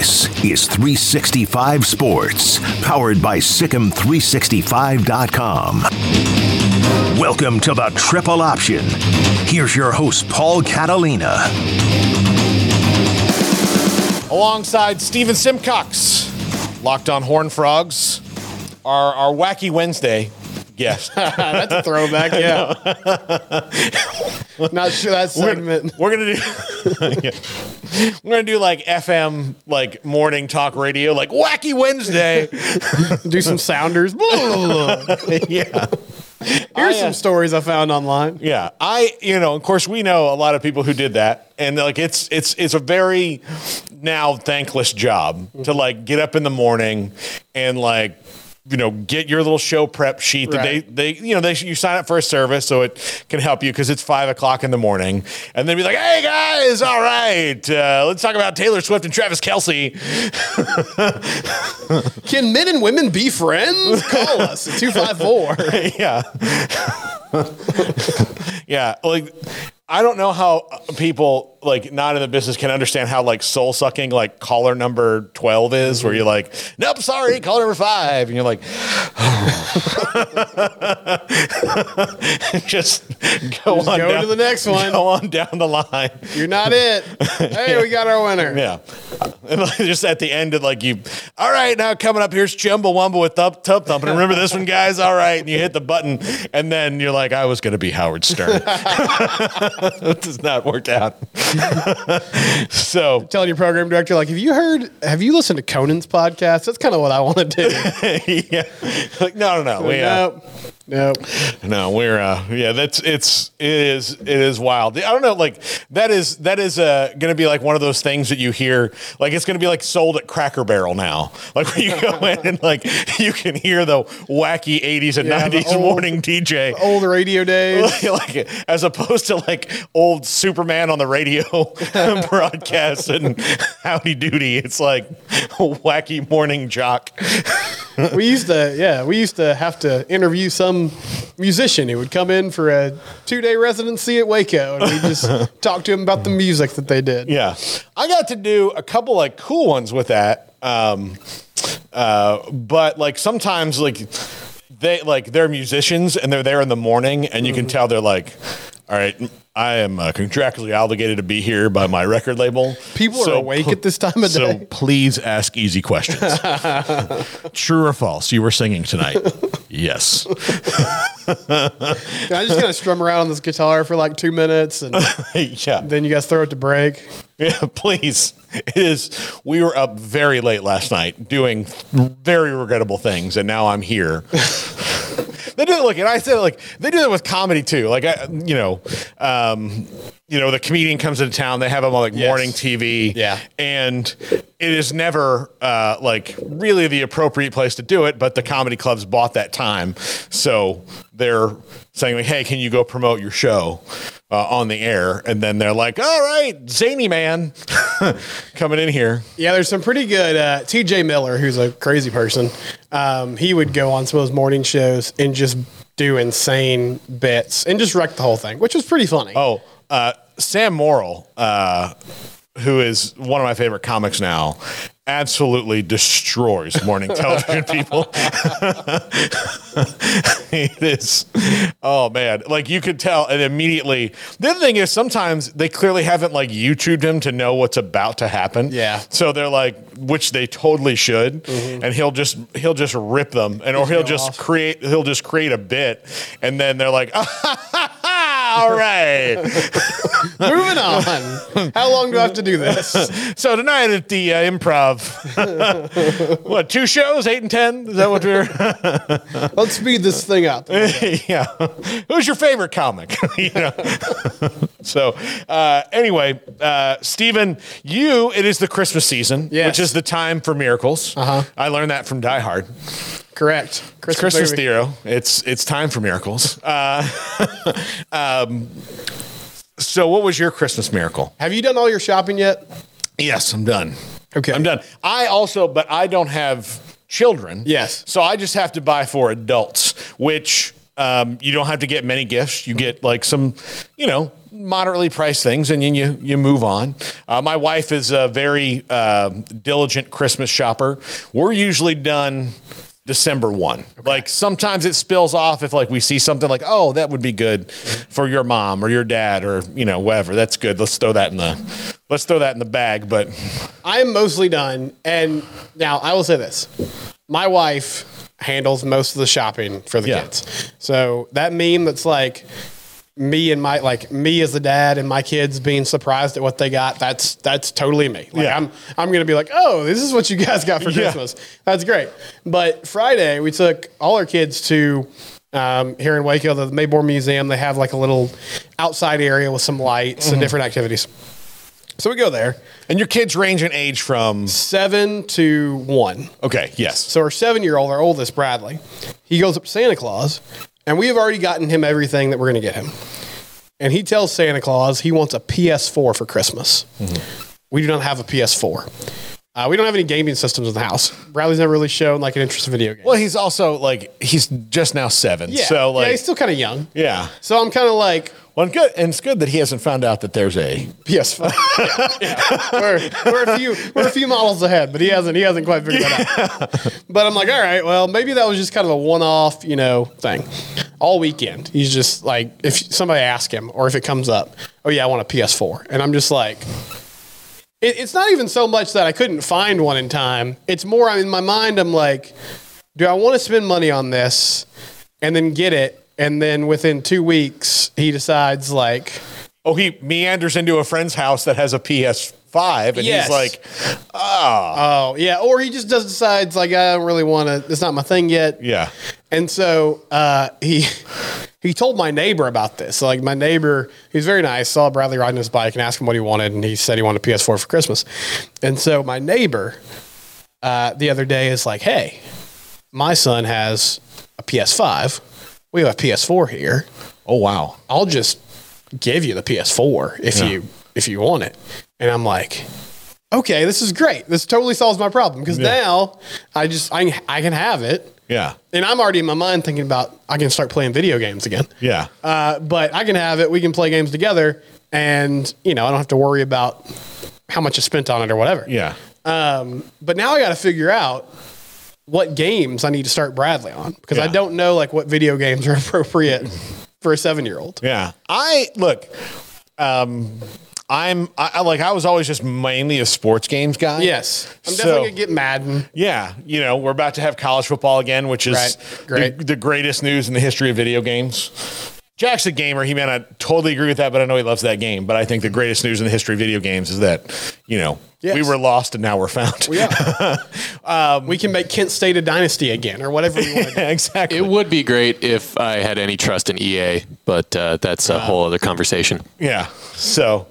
This is 365 Sports, powered by SicEm365.com. Welcome to the Triple Option. Here's your host, Paul Catalina. alongside Stephen Simcox, locked on Horn Frogs, our, our wacky Wednesday guest. That's a throwback, yeah. Not sure that segment. We're gonna do we're gonna do like FM like morning talk radio, like wacky Wednesday. Do some sounders. yeah. Here's I, uh, some stories I found online. Yeah, I you know, of course, we know a lot of people who did that, and like it's it's it's a very now thankless job to like get up in the morning and like you know get your little show prep sheet that Right. they they you know they you sign up for a service so it can help you because it's five o'clock in the morning, and then be like, hey guys, all right, uh, let's talk about Taylor Swift and Travis Kelce. Can men and women be friends? Call us at 254. yeah. yeah. Like, I don't know how people like not in the business can understand how like soul sucking like caller number 12 is where you're like, nope, sorry, caller number five. And you're like, just go Just on go down, to the next one. Go on down the line. You're not it. Hey, we got our winner. Yeah. And like, just at the end of like you, all right, now coming up, here's Chumble Wumble with Thump Tub Thump. And remember this one, guys? All right. And you hit the button, and then you're like, I was going to be Howard Stern. it does not work out. so, Telling your program director, like, have you heard, have you listened to Conan's podcast? That's kind of what I want to do. yeah. Like, no, no, no. We, uh, Nope. No, we're uh yeah, that's it's it is it is wild. I don't know, like that is that is uh gonna be like one of those things that you hear like it's gonna be like sold at Cracker Barrel now. Like where you go in and like you can hear the wacky 80s and Yeah, 90s old- morning DJ. Old radio days. like as opposed to like old Superman on the radio broadcast and Howdy Doody, it's like wacky morning jock. We used to, yeah, we used to have to interview some musician who would come in for a two day residency at Waco, and we just talk to him about the music that they did. Yeah, I got to do a couple like cool ones with that. Um, uh, but like sometimes like they like they're musicians and they're there in the morning and you can tell they're like, all right, I am uh, contractually obligated to be here by my record label. People are awake at this time of so day. So please ask easy questions. True or false? You were singing tonight. yes. I just kind of strum around on this guitar for like two minutes, and yeah. then you guys throw it to break. Yeah, please. It is. We were up very late last night doing very regrettable things, and now I'm here. They do it. Look, and I said like they do that with comedy too. Like I, you know, um, you know, the comedian comes into town. They have them on like Yes. morning TV. Yeah. and it is never uh, like really the appropriate place to do it. But the comedy clubs bought that time, so they're saying like, "Hey, can you go promote your show?" Uh, on the air, and then they're like, "All right, zany man, coming in here." Yeah, there's some pretty good. Uh, T.J. Miller, who's a crazy person, um, he would go on some of those morning shows and just do insane bits and just wreck the whole thing, which was pretty funny. Oh, uh, Sam Morril, uh, who is one of my favorite comics now, absolutely destroys morning television people. it is. Oh man, like you could tell, and immediately. The other thing is sometimes they clearly haven't like YouTubed him to know what's about to happen. Yeah. So they're like, which they totally should, mm-hmm. and he'll just he'll just rip them, and or he'll just off. create he'll just create a bit, and then they're like, all right. Moving on. How long do I have to do this? So tonight at the uh, improv, what two shows, eight and ten? Is that what we're? Let's speed this thing up. yeah. Who's your favorite comic? you know. so uh, anyway, uh, Stephen, you it is the Christmas season, Yes. which is the time for miracles. Uh-huh. I learned that from Die Hard. Correct. It's Christmas. Theo. It's it's time for miracles. Uh, um, so what was your Christmas miracle? Have you done all your shopping yet? Yes, I'm done. Okay. I'm done. I also, but I don't have children. Yes. So I just have to buy for adults, which um, you don't have to get many gifts. You get like some, you know, moderately priced things, and then you you move on. Uh, my wife is a very uh, diligent Christmas shopper. We're usually done. December 1. Like sometimes it spills off if like we see something like, "Oh, that would be good for your mom or your dad or, you know, whatever. That's good. Let's throw that in the let's throw that in the bag." But I'm mostly done. And now I will say this my wife handles most of the shopping for the Yeah. kids. So that meme that's like, me and my like me as the dad and my kids being surprised at what they got that's that's totally me like Yeah. i'm i'm gonna be like oh this is what you guys got for Yeah. christmas that's great but friday we took all our kids to um, here in waco the mayborn museum they have like a little outside area with some lights Mm-hmm. and different activities so we go there and your kids range in age from seven to one Okay, yes. so our seven year old, our oldest, Bradley, he goes up to Santa Claus, and we have already gotten him everything that we're going to get him. And he tells Santa Claus he wants a PS4 for Christmas. We do not have a PS4. Uh, we don't have any gaming systems in the house. Bradley's never really shown like an interest in video games. Well, he's also like he's just now 7. yeah, So like yeah, he's still kind of young. yeah. So I'm kind of like Well, and good and it's good that he hasn't found out that there's a PS5. yeah, yeah. We're, we're a few we're a few models ahead, but he hasn't he hasn't quite figured that out. But I'm like, all right, well, maybe that was just kind of a one-off, you know, thing. All weekend, he's just like, if somebody asks him, or if it comes up, oh yeah, I want a PS4, and I'm just like. It, it's not even so much that I couldn't find one in time. It's more in my mind. I'm like, do I want to spend money on this and then get it? And then within two weeks, he decides like, Oh, he meanders into a friend's house that has a PS5 and Yes. he's like, Oh yeah, or he just does decides like I don't really want to. It's not my thing yet. yeah. And so uh, he he told my neighbor about this. Like my neighbor, he's very nice. Saw Bradley riding his bike and asked him what he wanted, and he said he wanted a PS4 for Christmas. And so my neighbor uh, the other day is like, "Hey, my son has a PS5. We have a PS4 here. Oh, wow. I'll just give you the PS4 if you if you want it." And I'm like, "Okay, this is great. This totally solves my problem because now I just I, I can have it." Yeah. And I'm already in my mind thinking about I can start playing video games again. Yeah. Uh, but I can have it. We can play games together, and you know I don't have to worry about how much I spent on it or whatever. yeah. Um, but now I got to figure out what games I need to start Bradley on because I don't know like what video games are appropriate for a seven year old. Yeah. I look, um, I'm I, I- like I was always just mainly a sports games guy. Yes, I'm So- definitely gonna get Madden. Yeah, you know, we're about to have college football again, which is Right. Great. The, the greatest news in the history of video games. Jack's a gamer. He may not totally agree with that, but I know he loves that game. But I think the greatest news in the history of video games is that, you know, Yes. we were lost and now we're found. Yeah, Um, we can make Kent State a dynasty again or whatever we want to do. exactly. It would be great if I had any trust in EA, but uh, that's a whole other conversation. yeah. So,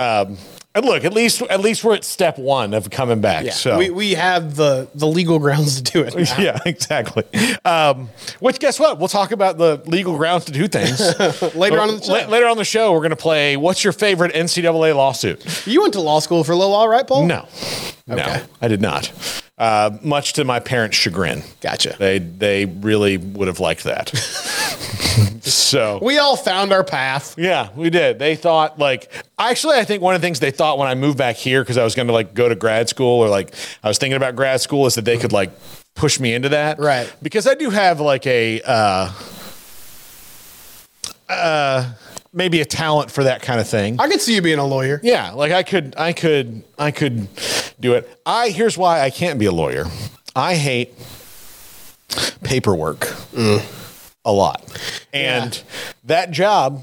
um, and look, at least at least we're at step one of coming back. Yeah, so we, we have the the legal grounds to do it. now. yeah, exactly. Um, which guess what? We'll talk about the legal grounds to do things Later on in the show. La- later on the show. We're going to play. What's your favorite NCAA lawsuit? You went to law school for a little while, right, Paul? No, no, I did not. Uh, much to my parents' chagrin. Gotcha. They they really would have liked that. so We all found our path. yeah, we did. They thought like actually I think one of the things they thought when I moved back here because I was going to like go to grad school or like I was thinking about grad school is that they could like push me into that. Right. Because I do have like a uh uh maybe a talent for that kind of thing. I could see you being a lawyer. Yeah, like I could, I could, I could do it. I here's why I can't be a lawyer. I hate paperwork a lot, and that job